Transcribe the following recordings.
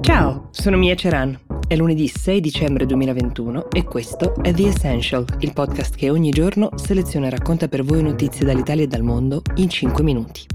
Ciao, sono Mia Ceran. È lunedì 6 dicembre 2021 e questo è The Essential, il podcast che ogni giorno seleziona e racconta per voi notizie dall'Italia e dal mondo in 5 minuti.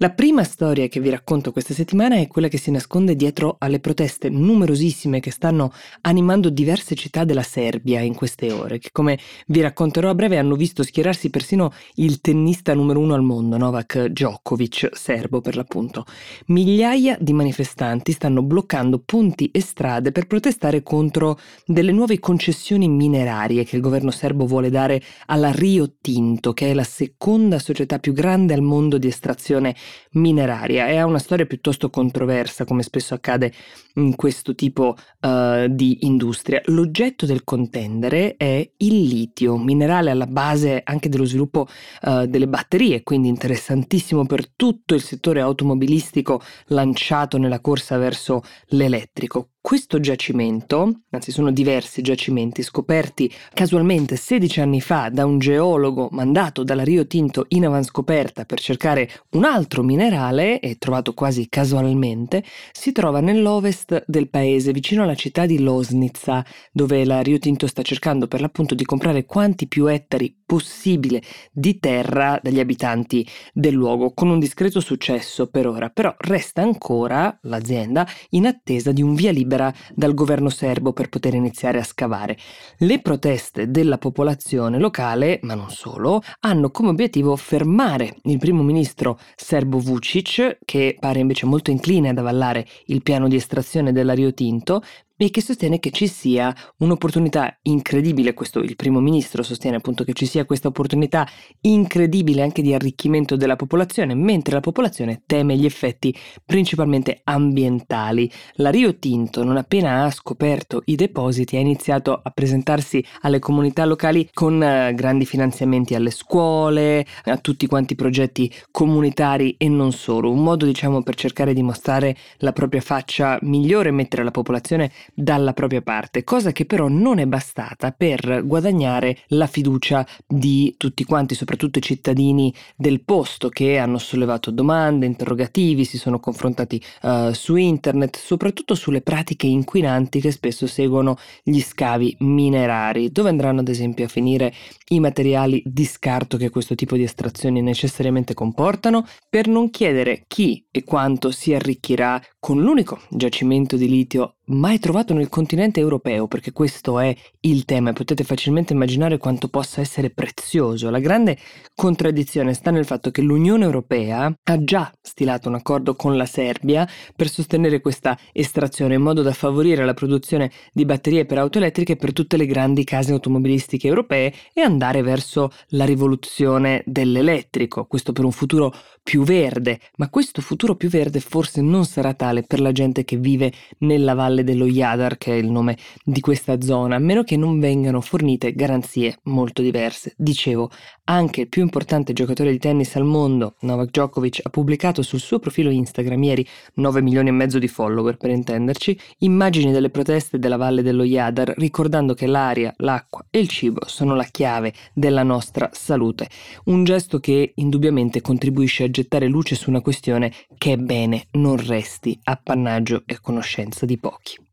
La prima storia che vi racconto questa settimana è quella che si nasconde dietro alle proteste numerosissime che stanno animando diverse città della Serbia in queste ore, che come vi racconterò a breve hanno visto schierarsi persino il tennista numero uno al mondo, Novak Djokovic, serbo per l'appunto. Migliaia di manifestanti stanno bloccando ponti e strade per protestare contro delle nuove concessioni minerarie che il governo serbo vuole dare alla Rio Tinto, che è la seconda società più grande al mondo di estrazione mineraria e ha una storia piuttosto controversa, come spesso accade in questo tipo uh, di industria. L'oggetto del contendere è il litio, minerale alla base anche dello sviluppo uh, delle batterie, quindi interessantissimo per tutto il settore automobilistico lanciato nella corsa verso l'elettrico. Questo giacimento, anzi sono diversi giacimenti scoperti casualmente 16 anni fa da un geologo mandato dalla Rio Tinto in avanscoperta per cercare un altro minerale e trovato quasi casualmente, si trova nell'ovest del paese, vicino alla città di Losnitsa, dove la Rio Tinto sta cercando per l'appunto di comprare quanti più ettari possibile di terra dagli abitanti del luogo, con un discreto successo per ora, però resta ancora l'azienda in attesa di un via libera dal governo serbo per poter iniziare a scavare. Le proteste della popolazione locale, ma non solo, hanno come obiettivo fermare il primo ministro serbo Vucic, che pare invece molto incline ad avallare il piano di estrazione della Rio Tinto, e che sostiene che ci sia un'opportunità incredibile, questo il primo ministro sostiene appunto che ci sia questa opportunità incredibile anche di arricchimento della popolazione, mentre la popolazione teme gli effetti principalmente ambientali. La Rio Tinto, non appena ha scoperto i depositi, ha iniziato a presentarsi alle comunità locali con uh, grandi finanziamenti alle scuole, a tutti quanti i progetti comunitari e non solo, un modo diciamo per cercare di mostrare la propria faccia migliore mettere la popolazione dalla propria parte, cosa che però non è bastata per guadagnare la fiducia di tutti quanti, soprattutto i cittadini del posto che hanno sollevato domande, interrogativi, si sono confrontati uh, su internet, soprattutto sulle pratiche inquinanti che spesso seguono gli scavi minerari, dove andranno ad esempio a finire i materiali di scarto che questo tipo di estrazioni necessariamente comportano, per non chiedere chi e quanto si arricchirà con l'unico giacimento di litio mai trovato nel continente europeo, perché questo è il tema e potete facilmente immaginare quanto possa essere prezioso. La grande contraddizione sta nel fatto che l'Unione Europea ha già stilato un accordo con la Serbia per sostenere questa estrazione in modo da favorire la produzione di batterie per auto elettriche per tutte le grandi case automobilistiche europee e andare verso la rivoluzione dell'elettrico, questo per un futuro più verde, ma questo futuro più verde forse non sarà tale per la gente che vive nella valle dello Yadar, che è il nome di questa zona, a meno che non vengano fornite garanzie molto diverse. Dicevo, anche il più importante giocatore di tennis al mondo, Novak Djokovic, ha pubblicato sul suo profilo Instagram ieri 9 milioni e mezzo di follower per intenderci, immagini delle proteste della valle dello Yadar, ricordando che l'aria, l'acqua e il cibo sono la chiave della nostra salute. Un gesto che indubbiamente contribuisce a gettare luce su una questione che è bene non resti appannaggio e conoscenza di pochi.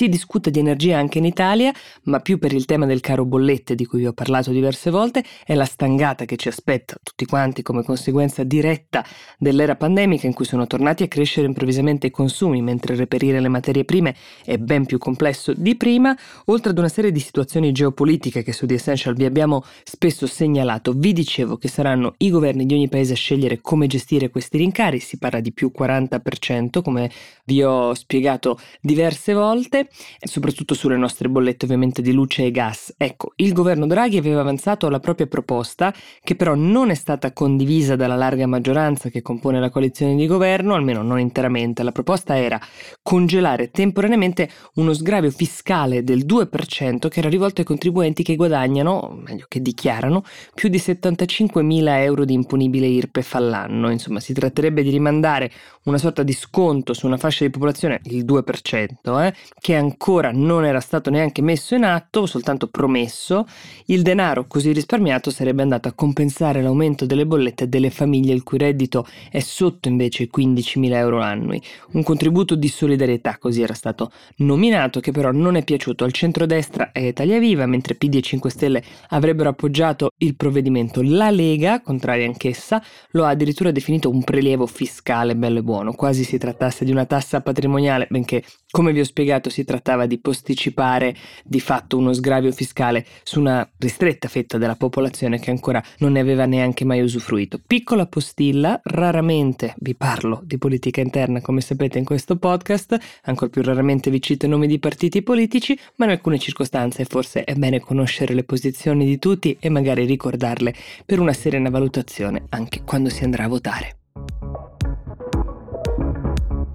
Si discute di energia anche in Italia, ma più per il tema del caro bollette di cui vi ho parlato diverse volte, è la stangata che ci aspetta tutti quanti come conseguenza diretta dell'era pandemica in cui sono tornati a crescere improvvisamente i consumi, mentre reperire le materie prime è ben più complesso di prima, oltre ad una serie di situazioni geopolitiche che su The Essential vi abbiamo spesso segnalato. Vi dicevo che saranno i governi di ogni paese a scegliere come gestire questi rincari, si parla di più 40%, come vi ho spiegato diverse volte soprattutto sulle nostre bollette ovviamente di luce e gas. Ecco, il governo Draghi aveva avanzato la propria proposta, che però non è stata condivisa dalla larga maggioranza che compone la coalizione di governo, almeno non interamente. La proposta era congelare temporaneamente uno sgravio fiscale del 2% che era rivolto ai contribuenti che guadagnano, meglio che dichiarano, più di 75 mila euro di imponibile IRPEF all'anno. Insomma, si tratterebbe di rimandare una sorta di sconto su una fascia di popolazione, il 2%, eh, che ancora non era stato neanche messo in atto, soltanto promesso, il denaro così risparmiato sarebbe andato a compensare l'aumento delle bollette delle famiglie il cui reddito è sotto invece i 15.000 euro annui. Un contributo di solidarietà così era stato nominato, che però non è piaciuto al centrodestra e Italia Viva, mentre PD e 5 Stelle avrebbero appoggiato il provvedimento. La Lega, contraria anch'essa, lo ha addirittura definito un prelievo fiscale bello e buono, quasi si trattasse di una tassa patrimoniale, benché, come vi ho spiegato, si trattava di posticipare di fatto uno sgravio fiscale su una ristretta fetta della popolazione che ancora non ne aveva neanche mai usufruito. Piccola postilla, raramente vi parlo di politica interna, come sapete in questo podcast, ancora più raramente vi cito i nomi di partiti politici, ma in alcune circostanze forse è bene conoscere le posizioni di tutti e magari ricordarle per una serena valutazione anche quando si andrà a votare.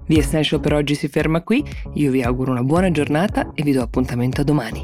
The Essential per oggi si ferma qui, io vi auguro una buona giornata e vi do appuntamento a domani.